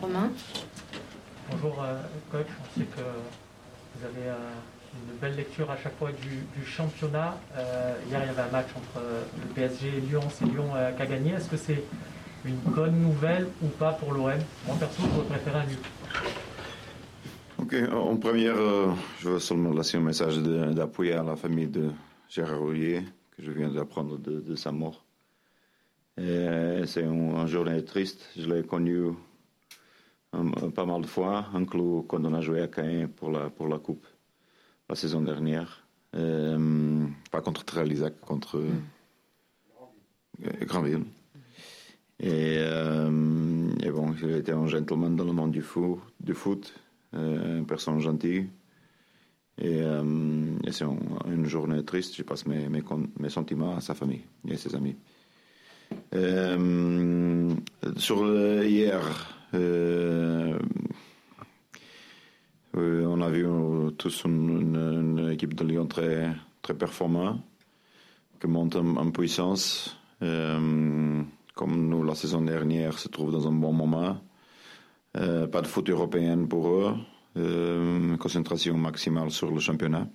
Romain Bonjour coach, on sait que vous avez une belle lecture à chaque fois du, championnat. hier, il y avait un match entre le PSG et Lyon. C'est Lyon qui a gagné. Est-ce que c'est une bonne nouvelle ou pas pour l'OM Moi, perso, je préférer un nul. Ok, en première, je veux seulement laisser un message d'appui à la famille de Gérard Roulier, que je viens d'apprendre de, sa mort. C'est un, journée triste. Je l'ai connu pas mal de fois, inclus quand on a joué à Caen pour la, pour la Coupe la saison dernière. Euh, pas contre Tralisac, contre mm. Grandville. Et, euh, et, bon, il était un gentleman dans le monde du, fou, du foot, euh, une personne gentille. Et, c'est une journée triste. Je passe mes, mes, mes, sentiments à sa famille et à ses amis. sur le, hier, on a vu euh, tous une, équipe de Lyon très, très performante, qui monte en, puissance. comme nous, la saison dernière, se trouve dans un bon moment. pas de foot européen pour eux. concentration maximale sur le championnat.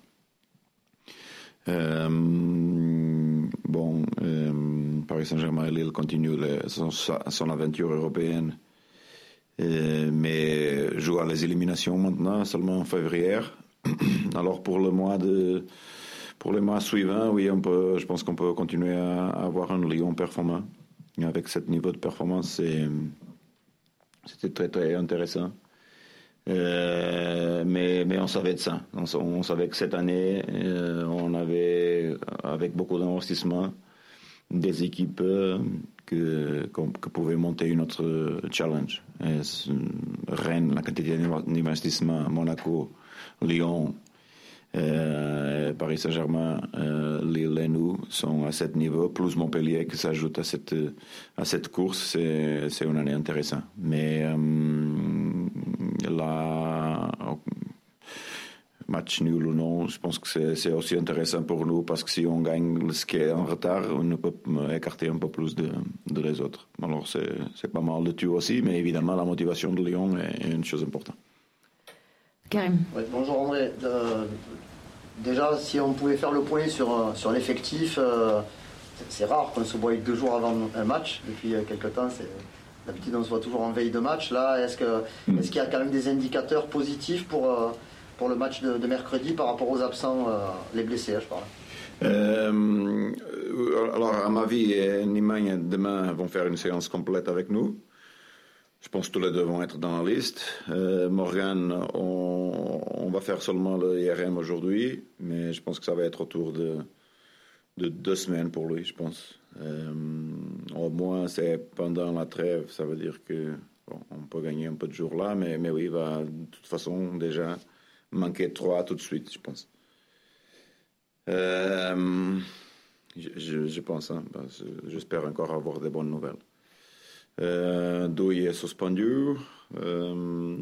bon, Paris Saint-Germain et Lille continuent son, aventure européenne euh, mais joue à les éliminations maintenant, seulement en février. Alors pour le mois de pour les mois suivants, oui, on peut, je pense qu'on peut continuer à, avoir un Lyon performant. avec ce niveau de performance, c'était très très intéressant. Euh, mais, mais on savait de ça. On, savait que cette année, euh, on avait, avec beaucoup d'investissement, des équipes que, que pouvait monter une autre challenge. Rennes, la quantité d'investissement, Monaco, Lyon, euh, Paris Saint-Germain, euh, Lille et nous sont à ce niveau, plus Montpellier qui s'ajoute à cette, à cette course, c'est une année intéressante. Mais euh, match nul ou non, je pense que c'est aussi intéressant pour nous parce que si on gagne ce qui est en retard, on peut écarter un peu plus de, de les autres. Alors c'est pas mal de tout aussi, mais évidemment la motivation de Lyon est une chose importante. Karim. bonjour André. Euh, déjà, si on pouvait faire le point sur, euh, sur l'effectif, euh, c'est rare qu'on se voie deux jours avant un match. Depuis quelques temps, d'habitude on se voit toujours en veille de match. Là, est-ce mm. qu'il est y a quand même des indicateurs positifs pour pour le match de, mercredi par rapport aux absents, euh, les blessés, hein, je parle. Euh, alors, à ma vie, Nîmes demain vont faire une séance complète avec nous. Je pense que tous les deux vont être dans la liste. Euh, Morgan, on, va faire seulement le IRM aujourd'hui, mais je pense que ça va être autour de, de deux semaines pour lui, je pense. au moins, c'est pendant la trêve, ça veut dire que on peut gagner un peu de jours là, mais, mais oui, va, de toute façon, déjà, manquer trois tout de suite, je pense. Euh, je, pense, hein, j'espère encore avoir des bonnes nouvelles. Euh, Douille est suspendu. Euh,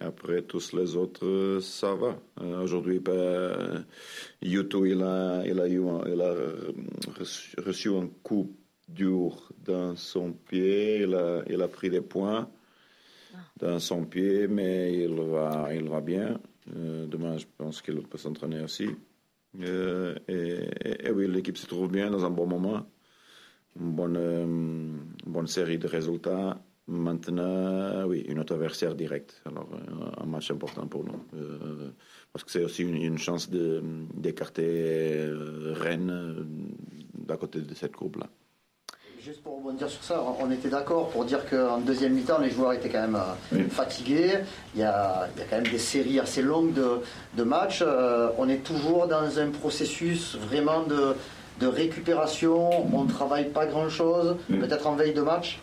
après, tous les autres, ça va. Euh, aujourd'hui, ben, Yuto, il a, il, a eu, il a reçu, un coup dur dans son pied. Il a, il a pris des points ah. dans son pied, mais il va, il va bien. Euh, demain, je pense qu'il peut s'entraîner aussi. Euh, et, oui, l'équipe se trouve bien dans un bon moment. Une bonne, euh, série de résultats. Maintenant, oui, une autre adversaire direct. Alors, un match important pour nous. parce que c'est aussi une, chance d'écarter Rennes d'à côté de cette groupe-là. Juste pour rebondir sur ça, on était d'accord pour dire qu'en deuxième mi-temps, les joueurs étaient quand même euh, fatigués. Il y, a, quand même des séries assez longues de, matchs. Euh, on est toujours dans un processus vraiment de, récupération. On ne travaille pas grand-chose. Peut-être en veille de match?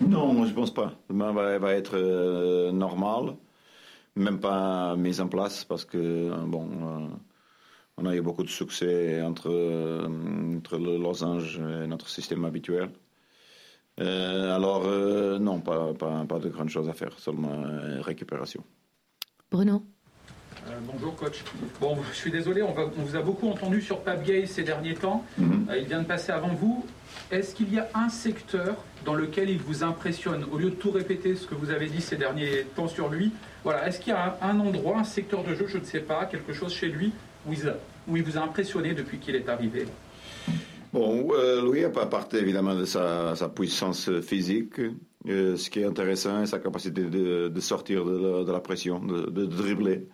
Non, je ne pense pas. Demain va, être euh, normal. Même pas mise en place parce que, bon on a eu beaucoup de succès entre, entre le losange et notre système habituel. Euh, alors, euh, non, pas, pas, pas, de grandes choses à faire, seulement euh, récupération. Bruno Euh, bonjour coach. Bon, je suis désolé, on, vous a beaucoup entendu sur Pape Gay ces derniers temps. Mhm. Euh, il vient de passer avant vous. Est-ce qu'il y a un secteur dans lequel il vous impressionne Au lieu de tout répéter ce que vous avez dit ces derniers temps sur lui, voilà, est-ce qu'il y a un, endroit, un secteur de jeu, je ne sais pas, quelque chose chez lui où vous a impressionné depuis qu'il est arrivé Bon, euh, Louis, à part évidemment de sa, puissance physique, ce qui est intéressant, c'est sa capacité de, sortir de la, pression, de dribbler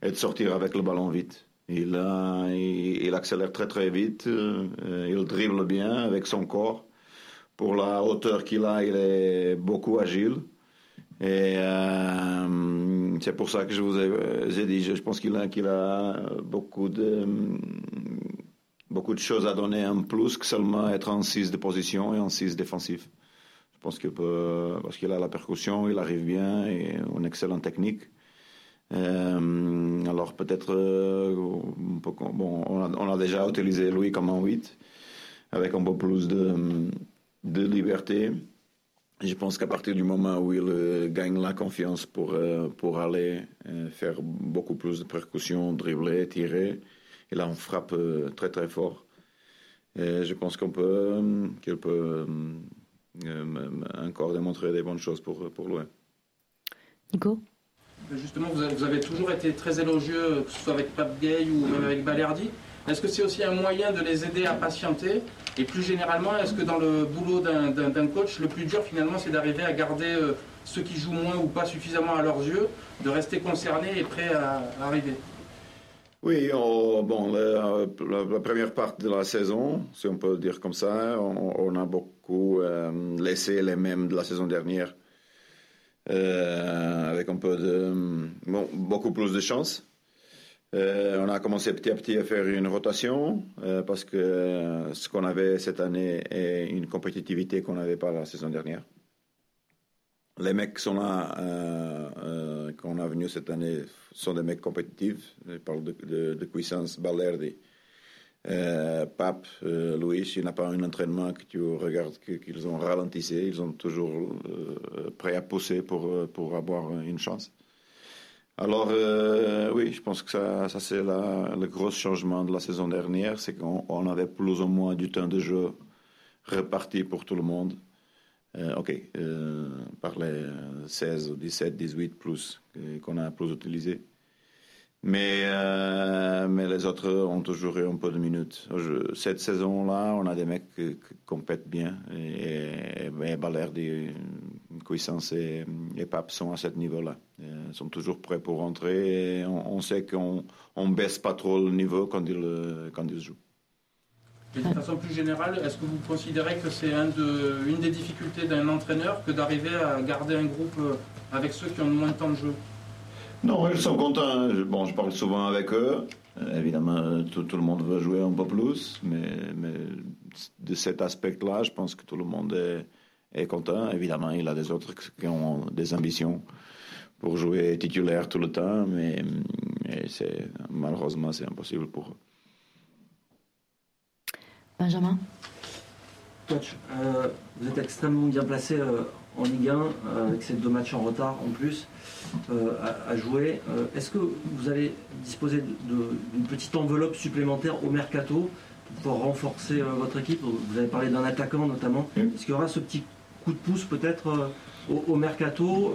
et de sortir avec le ballon vite. Il, il, accélère très très vite, euh, il dribble bien avec son corps. Pour la hauteur qu'il a, il est beaucoup agile. Et euh, c'est pour ça que je vous ai, dit, je, pense qu'il a, beaucoup de, beaucoup de choses à donner en plus que seulement être en 6 de position et en 6 défensif. Je pense qu'il peut, parce qu'il a la percussion, il arrive bien et une excellente technique. Euh, alors peut-être, euh, bon, on a, déjà utilisé Louis comme en 8, avec un peu plus de, de liberté. Je pense qu'à partir du moment où il euh, gagne la confiance pour, pour aller faire beaucoup plus de percussions, dribbler, tirer, et là on frappe très très fort. Et je pense qu'on peut, qu'il peut encore démontrer des bonnes choses pour, pour Louis. Nico? Justement, vous avez, toujours été très élogieux, que ce soit avec Pape Gay ou même avec Balerdi. Est-ce que c'est aussi un moyen de les aider à patienter Et plus généralement, est-ce que dans le boulot d'un coach, le plus dur finalement, c'est d'arriver à garder euh, ceux qui jouent moins ou pas suffisamment à leurs yeux, de rester concernés et prêts à, arriver? Oui, bon, la, première partie de la saison, si on peut dire comme ça, on, a beaucoup euh, laissé les mêmes de la saison dernière euh, avec un peu de, beaucoup plus de chance. Euh, on a commencé petit à petit à faire une rotation euh, parce que ce qu'on avait cette année est une compétitivité qu'on n'avait pas la saison dernière. Les mecs qui sont là, qu'on a venus cette année, sont des mecs compétitifs. Je parle de, de, de Cuisance, Balderdi, euh, Pape, euh, Louis, il n'y a pas un entraînement que tu regardes qu'ils ont ralentissé, ils sont toujours euh, prêts à pousser pour avoir une chance. Alors oui, je pense que ça, ça c'est le gros changement de la saison dernière, c'est qu'on avait plus ou moins du temps de jeu reparti pour tout le monde. ok, par les 16, 17, 18 plus qu'on a plus utilisé. Mais, euh, mais les autres ont toujours eu un peu de minutes. cette saison-là, on a des mecs qui, compètent bien. Et, et, Balerdi, Cuissance et, et Pape sont à ce niveau-là. Ils sont toujours prêts pour rentrer. Et on, sait qu'on ne baisse pas trop le niveau quand ils, quand ils jouent. de façon plus générale, est-ce que vous considérez que c'est un de, une des difficultés d'un entraîneur que d'arriver à garder un groupe avec ceux qui ont moins de temps de jeu? Non, ils sont contents. Bon, je parle souvent avec eux. Euh, évidemment, tout, le monde veut jouer un peu plus, mais, mais de cet aspect-là, je pense que tout le monde est, est, content. Évidemment, il y a des autres qui ont des ambitions pour jouer titulaire tout le temps, mais, c'est, malheureusement, c'est impossible pour eux. Benjamin? Coach, euh, vous êtes extrêmement bien placé euh, en Ligue 1, euh, avec ces deux matchs en retard en plus euh, à, jouer. Euh, est-ce que vous allez disposer d'une petite enveloppe supplémentaire au mercato pour pouvoir renforcer votre équipe? Vous avez parlé d'un attaquant notamment. Est-ce qu'il y aura ce petit coup de pouce peut-être au, mercato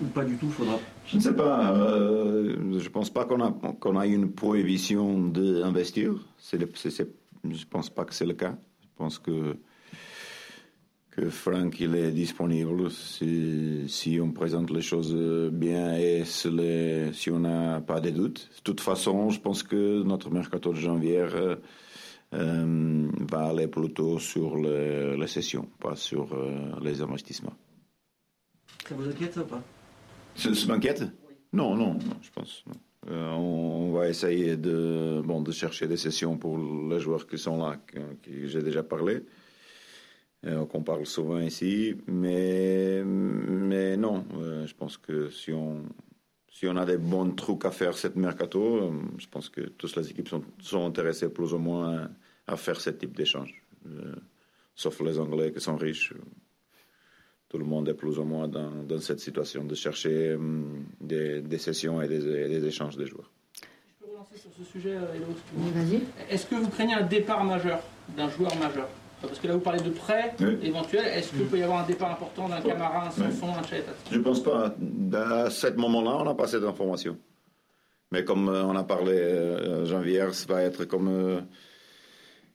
ou pas du tout faudra... Je ne sais pas. je ne pense pas qu'on a, qu'on a une prohibition d'investir. je ne pense pas que c'est le cas. Je pense que que Franck il est disponible si, on présente les choses bien et si, si on n'a pas de doutes. De toute façon, je pense que notre mercato de janvier euh, euh, va aller plutôt sur les, sessions, pas sur euh, les investissements. Ça vous inquiète ou pas? Ça, m'inquiète? Non, non, non, je pense. on, va essayer de, bon, de chercher des sessions pour les joueurs qui sont là, que j'ai déjà parlé. Euh, qu'on parle souvent ici, mais, mais non, euh, je pense que si on, si on a des bons trucs à faire cette mercato, euh, je pense que toutes les équipes sont, sont intéressées plus ou moins à, faire ce type d'échange. sauf les Anglais qui sont riches. tout le monde est plus ou moins dans, dans cette situation de chercher hum, des, des, sessions et des, des, échanges de joueurs. Je peux relancer sur ce sujet, Hello Vas-y. Est-ce que vous craignez un départ majeur d'un joueur majeur? Parce que là, vous parlez de prêt oui. éventuel. Est-ce qu'il peut y avoir un départ important d'un Camara, un Sanson, un Chet Je ne pense pas. À ce moment-là, on n'a pas cette information. Mais comme euh, on a parlé, euh, janvier, ça va être comme euh,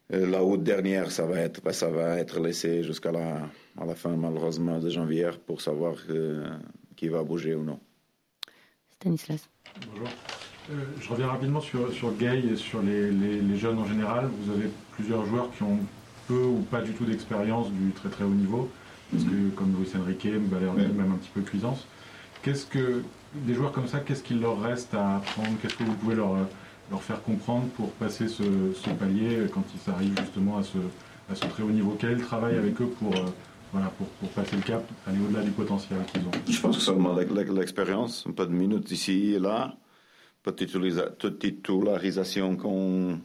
la haute dernière, ça va être, ça va être laissé jusqu'à la, à la fin, malheureusement, de janvier pour savoir qui va bouger ou non. Stanislas. Bonjour. je reviens rapidement sur, sur Gay et sur les, les, les, jeunes en général. Vous avez plusieurs joueurs qui ont peu ou pas du tout d'expérience du très très haut niveau, parce que comme Luis Enrique, Balerdi, oui. même un petit peu Cuisance. Qu'est-ce que des joueurs comme ça, qu'est-ce qu'il leur reste à apprendre? Qu'est-ce que vous pouvez leur, leur faire comprendre pour passer ce, ce palier quand ils arrivent justement à ce, à ce très haut niveau? Quel est le travail avec eux pour, euh, voilà, pour, pour, passer le cap, aller au-delà du potentiel qu'ils ont? Je pense que seulement l'expérience, un peu de minutes ici et là, peu de titularisation qu'on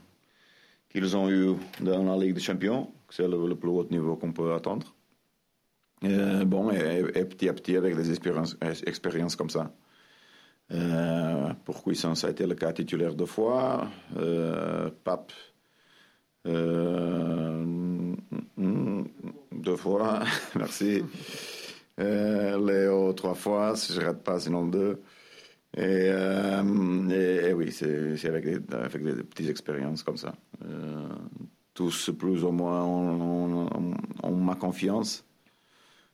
qu'ils ont eu dans la Ligue des Champions, c'est le, plus haut niveau qu'on peut attendre. Euh, bon, et, et, petit à petit avec des expériences, comme ça. Euh, pour Cuisance, ça a été le cas titulaire deux fois. Euh, Pape, euh, deux fois, merci. Léo, trois fois, si je ne rate pas, sinon deux. Et, euh, et, oui, c'est avec, des, petites expériences comme ça. Euh, tous plus ou moins ont, ma confiance.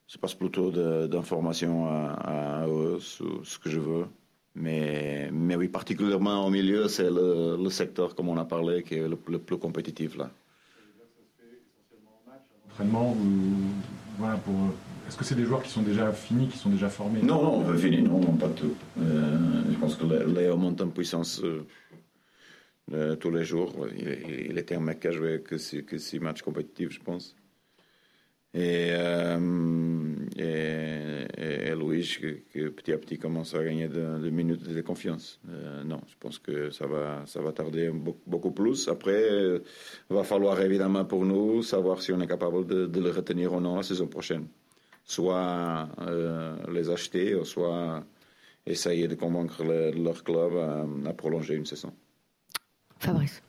Je passe plutôt d'informations à, eux sur ce que je veux. Mais, oui, particulièrement au milieu, c'est le, secteur, comme on a parlé, qui est le, plus compétitif là. Entraînement, voilà, pour est-ce que c'est des joueurs qui sont déjà finis, qui sont déjà formés? Non, non, finis, non, non, pas tout. Euh, je pense que Léo monte en puissance euh, euh, tous les jours. Il, il, était un mec qui a joué que six, matchs compétitifs, je pense. Et, et, et, Louis, qui, petit à petit commence à gagner de, de minutes de confiance. Non, je pense que ça va, ça va tarder beaucoup, beaucoup plus. Après, il va falloir évidemment pour nous savoir si on est capable de, de le retenir ou non la saison prochaine soit euh, les acheter, soit essayer de convaincre le, leur club à, à, prolonger une saison. Fabrice.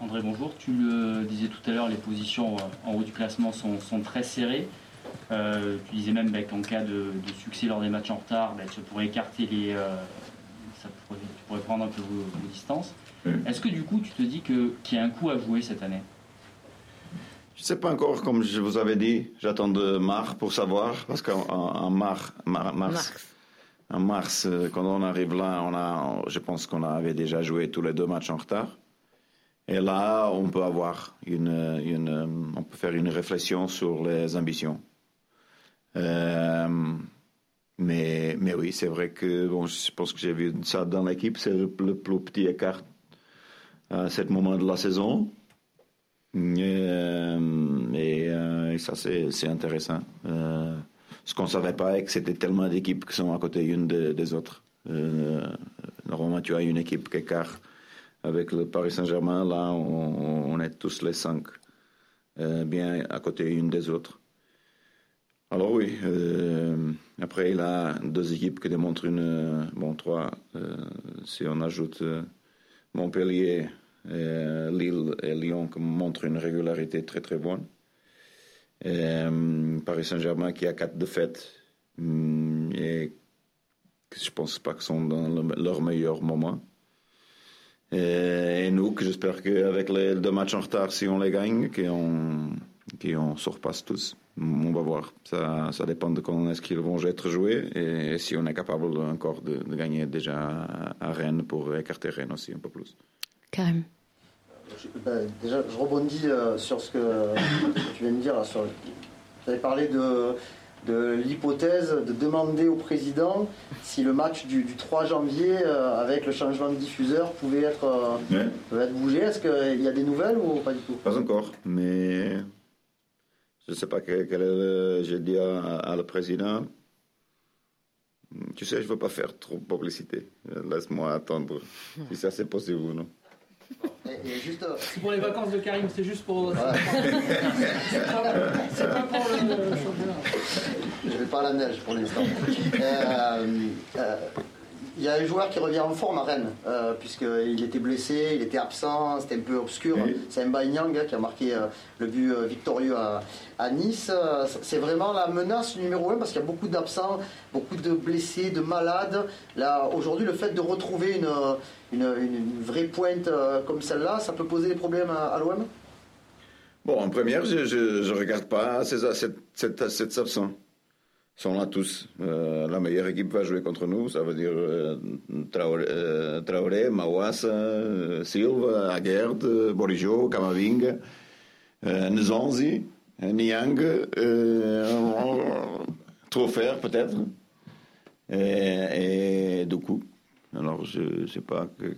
André, bonjour. Tu le disais tout à l'heure, les positions en haut du classement sont, sont très serrées. Euh, tu disais même bah, qu'en cas de, de, succès lors des matchs en retard, bah, ça pourrait écarter les. Euh, ça pourrait, tu pourrais prendre un peu vos, vos distances. Oui. Est-ce que du coup, tu te dis qu'il y a un coup à jouer cette année? Je ne sais pas encore, comme je vous avais dit, j'attends de mars pour savoir, parce qu'en mars, mar, mars, mars, en mars, quand on arrive là, on a, je pense qu'on avait déjà joué tous les deux matchs en retard. Et là, on peut avoir une, une on peut faire une réflexion sur les ambitions. Euh, mais, mais oui, c'est vrai que bon, je pense que j'ai vu ça dans l'équipe, c'est le, le, plus petit écart à ce moment de la saison. Euh, et, euh, et, ça, c'est intéressant. Euh, ce qu'on ne savait pas, c'est que c'était tellement d'équipes qui sont à côté une de, des autres. Euh, normalement, tu as une équipe qui écarte avec le Paris Saint-Germain. Là, on, est tous les cinq euh, bien à côté une des autres. Alors oui, euh, après il a deux équipes qui démontrent une, bon trois, si on ajoute Montpellier, euh, Lille et Lyon qui montrent une régularité très très bonne. Euh, Paris Saint-Germain qui a quatre défaites mm, et je pense pas que sont dans le, leur meilleur moment. Et, et nous, j'espère qu'avec les deux matchs en retard, si on les gagne, qu'on qu surpasse tous. On va voir. Ça, ça dépend de comment est-ce qu'ils vont être joués et, si on est capable encore de, de gagner déjà à Rennes pour écarter Rennes aussi un peu plus. Karim. Ben, déjà, je rebondis euh, sur ce que, que, tu viens de dire. Là, sur, tu avais parlé de, de l'hypothèse de demander au président si le match du, du 3 janvier, euh, avec le changement de diffuseur, pouvait être, euh, ouais. pouvait être bougé. Est-ce qu'il y a des nouvelles ou pas du tout? Pas encore, mais je ne sais pas quel, quel j'ai dit à, à, le président. Tu sais, je ne veux pas faire trop de publicité. Laisse-moi attendre si ça c'est possible ou non? Juste... C'est pour les vacances de Karim, c'est juste pour. Ouais. c'est pas, pas, pour le championnat. Je vais pas à la neige pour l'instant. Euh, euh, il y a un joueur qui revient en forme à Rennes, euh, puisqu'il était blessé, il était absent, c'était un peu obscur. C'est Mbaye Nyang hein, qui a marqué euh, le but euh, victorieux à, Nice. C'est vraiment la menace numéro un parce qu'il y a beaucoup d'absents, beaucoup de blessés, de malades. Là, aujourd'hui, le fait de retrouver une, une, vraie pointe comme celle-là, ça peut poser des problèmes à, l'OM Bon, en première, je ne regarde pas cette absence sont là tous. Euh, la meilleure équipe va jouer contre nous, ça veut dire euh, Traoré, euh, Mawassa, Silva, Aguerd, Borijo, Kamavinga, Nzonzi, Niang, Trofer peut-être, et, et Doku. Alors je ne sais pas que...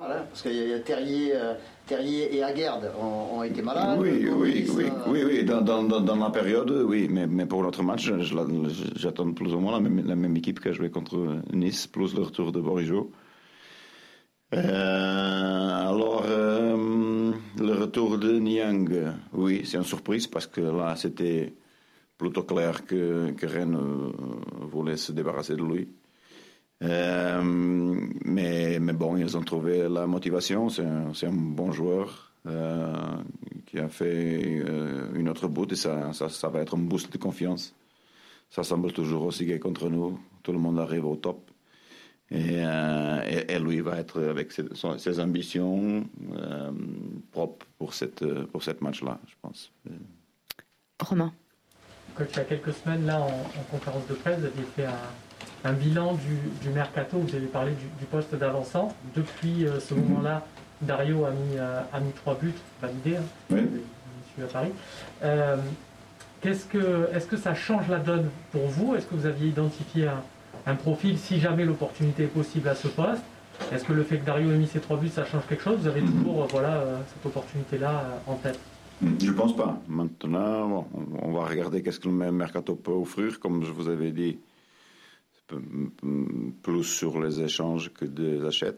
Parce qu'il y, a Terrier, euh, Terrier et Aguerd ont, été malades. Oui, oui, oui, oui, oui, dans, dans, dans, la période, oui, mais, mais pour l'autre match, j'attends plus ou moins la même, la même équipe qui a joué contre Nice, plus le retour de Borijo. Euh, alors, euh, le retour de Niang, oui, c'est une surprise parce que là, c'était plutôt clair que, que Rennes voulait se débarrasser de lui. Euh, mais, mais bon, ils ont trouvé la motivation. C'est un, un, bon joueur euh, qui a fait euh, une autre bout et ça, ça, ça, va être un boost de confiance. Ça semble toujours aussi gai contre nous. Tout le monde arrive au top. Et, et, lui va être avec ses, ses ambitions propres pour cette, pour cette match-là, je pense. Romain. Coach, il y a quelques semaines, là, en, en conférence de presse, vous aviez fait un un bilan du, mercato, vous avez parlé du, poste d'avançant. Depuis euh, ce moment-là, Dario a mis, euh, a mis trois buts validés, hein, oui. suis à Paris. Euh, qu'est-ce que, est-ce que ça change la donne pour vous? Est-ce que vous aviez identifié un, profil si jamais l'opportunité est possible à ce poste? Est-ce que le fait que Dario ait mis ces trois buts, ça change quelque chose? Vous avez toujours voilà, cette opportunité-là en tête je pense pas. Maintenant, on va regarder qu'est-ce que le mercato peut offrir. Comme je vous avais dit, plus sur les échanges que des achats.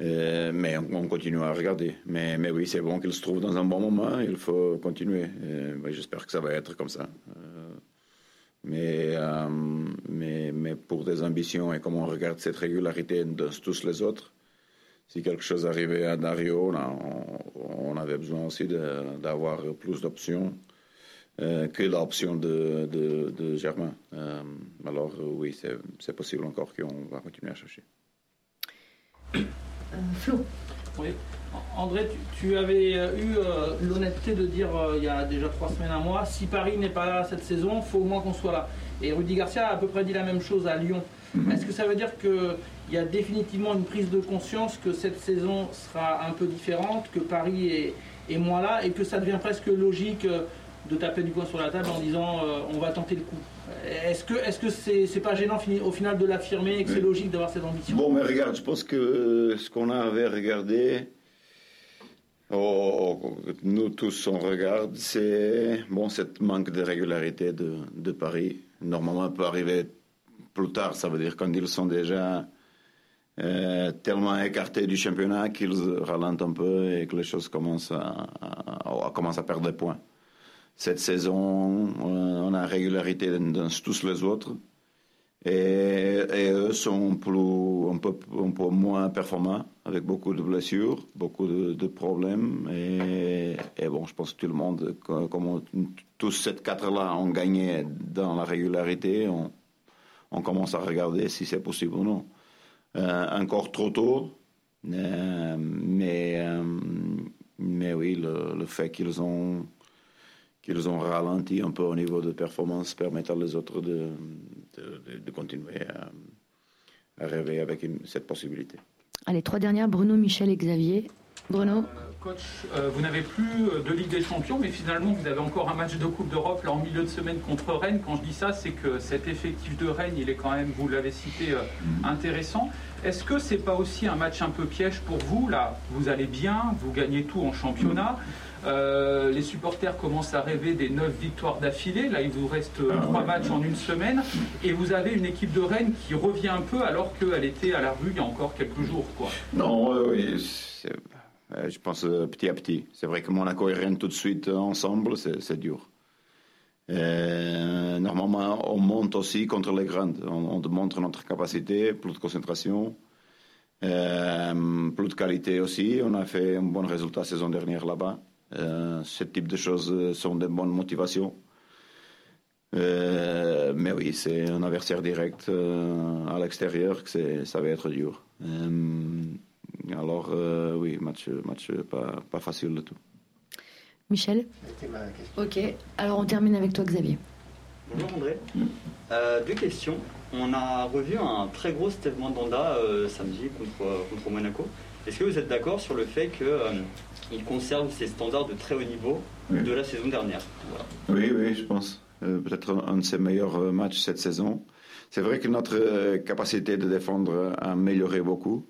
Euh, mais on, continue à regarder. Mais, oui, c'est bon qu'il se trouve dans un bon moment. Il faut continuer. Euh, j'espère que ça va être comme ça. Euh, mais pour des ambitions et comme on regarde cette régularité de tous les autres, si quelque chose arrivait à Dario, on, avait besoin aussi d'avoir plus d'options. Euh, que l'option de, de, Germain. Euh, alors euh, oui, c'est possible encore qu'on va continuer à chercher. Flo. Oui. André, tu, avais eu l'honnêteté de dire il y a déjà trois semaines, un mois, si Paris n'est pas là cette saison, il faut au moins qu'on soit là. Et Rudy Garcia a à peu près dit la même chose à Lyon. Mhm. Est-ce que ça veut dire qu'il y a définitivement une prise de conscience que cette saison sera un peu différente, que Paris est, est moins là et que ça devient presque logique de taper du poing sur la table en disant euh, on va tenter le coup. Est-ce que est-ce que c'est pas gênant au final de l'affirmer et que c'est logique d'avoir cette ambition? Bon, mais regarde, je pense que euh, ce qu'on avait regardé, oh, oh, nous tous on regarde, c'est bon cette manque de régularité de, de Paris. Normalement, peut arriver plus tard, ça veut dire quand ils sont déjà euh, tellement écartés du championnat qu'ils ralentent un peu et que les choses commencent à, à, commencent à perdre des points cette saison, on a régularité dans, tous les autres. Et, eux sont plus, un, peu, moins performants, avec beaucoup de blessures, beaucoup de, problèmes. Et, bon, je pense que tout le monde, comme tous ces quatre-là ont gagné dans la régularité, on, commence à regarder si c'est possible ou non. Euh, encore trop tôt, euh, mais, euh, mais oui, le fait qu'ils ont qu'ils ont ralenti un peu au niveau de performance, permettant les autres de, de, continuer à, rêver avec cette possibilité. Allez, trois dernières, Bruno, Michel et Xavier. Bruno euh, Coach, euh, vous n'avez plus euh, de Ligue des Champions, mais finalement vous avez encore un match de Coupe d'Europe là en milieu de semaine contre Rennes. Quand je dis ça, c'est que cet effectif de Rennes, il est quand même, vous l'avez cité, mhm. intéressant. Est-ce que c'est pas aussi un match un peu piège pour vous Là, vous allez bien, vous gagnez tout en championnat. Euh, les supporters commencent à rêver des neuf victoires d'affilée. Là, il vous reste euh, ah trois matchs en une semaine. Et vous avez une équipe de Rennes qui revient un peu alors qu'elle était à la rue il y a encore quelques jours. Quoi. Non, euh, oui, je pense petit à petit. C'est vrai que Monaco et Rennes tout de suite ensemble, c'est dur. Euh, normalement, on monte aussi contre les grandes. On, on montre notre capacité, plus de concentration, euh, plus de qualité aussi. On a fait un bon résultat saison dernière là-bas. Euh, ce type de choses sont de bonnes motivations. Euh, mais oui, c'est un adversaire direct euh, à l'extérieur que ça va être dur. Euh, alors euh, oui, match, match pas, pas facile du tout. Michel Ok, alors on termine avec toi Xavier. Bonjour André. Euh, deux questions. On a revu un très gros Steve Mandanda euh, samedi contre, contre Monaco. Est-ce que vous êtes d'accord sur le fait qu'il conserve ses standards de très haut niveau Oui. de la saison dernière? Voilà. Oui, oui, je pense. Euh, Peut-être un de ses meilleurs euh, matchs cette saison. C'est vrai que notre euh, capacité de défendre a amélioré beaucoup.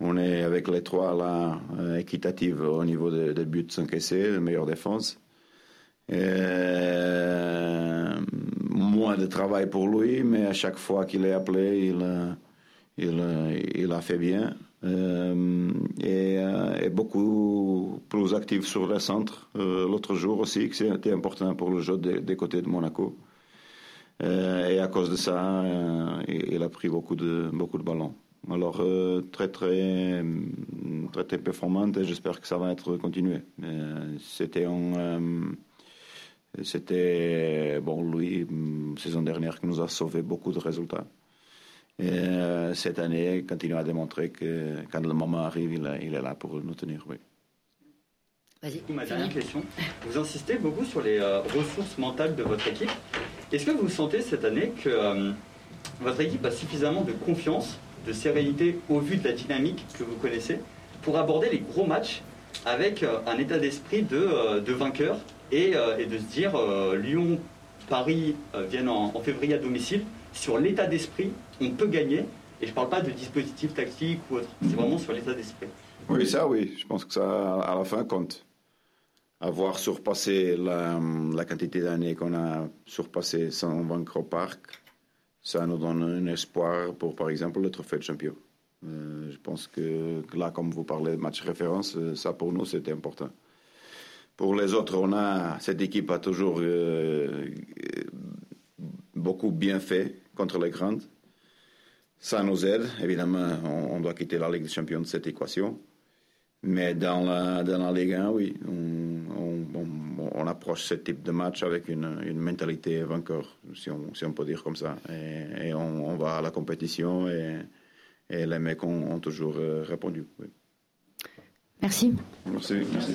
On est avec les trois là euh, équitative au niveau des des buts encaissés, la meilleure défense. Euh, moins de travail pour lui, mais à chaque fois qu'il est appelé, il, euh, il, euh, il a fait bien. Euh, et, euh, et beaucoup plus actif sur le centre euh, l'autre jour aussi, c'était important pour le jeu des, côtés de Monaco. Et à cause de ça, il a pris beaucoup de, beaucoup de ballons. Alors, très, très, hum, très, très performante et j'espère que ça va être continué. C'était c'était, bon, lui, hum, saison dernière, qui nous a sauvé beaucoup de résultats. Et euh, cette année, il continue à démontrer que quand le moment arrive, il, est- il est là pour nous tenir. Oui. Vas-y. Ma dernière question. Vous insistez beaucoup sur les euh, ressources mentales de votre équipe. Est-ce que vous sentez cette année que euh, votre équipe a suffisamment de confiance, de sérénité au vu de la dynamique que vous connaissez pour aborder les gros matchs avec euh, un état d'esprit de, euh, de vainqueur et, euh, et de se dire euh, Lyon, Paris euh, viennent en, en février à domicile. Sur l'état d'esprit, on peut gagner. Et je ne parle pas de dispositif tactique ou autre. C'est vraiment sur l'état d'esprit. Oui, ça, oui. Je pense que ça, à la fin, compte. Avoir surpassé la, quantité d'années qu'on a surpassé sans vaincre au parc, ça nous donne un espoir pour, par exemple, le trophée de champion. Euh, je pense que, là, comme vous parlez de match référence, euh, ça pour nous, c'était important. Pour les autres, on a, cette équipe a toujours euh, beaucoup bien fait contre les grandes. Ça nous aide, évidemment, on, on doit quitter la Ligue des Champions de cette équation. Mais dans la, dans la Ligue 1, oui, on, on- on- on approche ce type de match avec une, une mentalité vainqueur, si on, si on peut dire comme ça. Et, et on, on va à la compétition et, et les mecs ont, ont toujours euh, répondu. oui. Merci. Merci. Merci.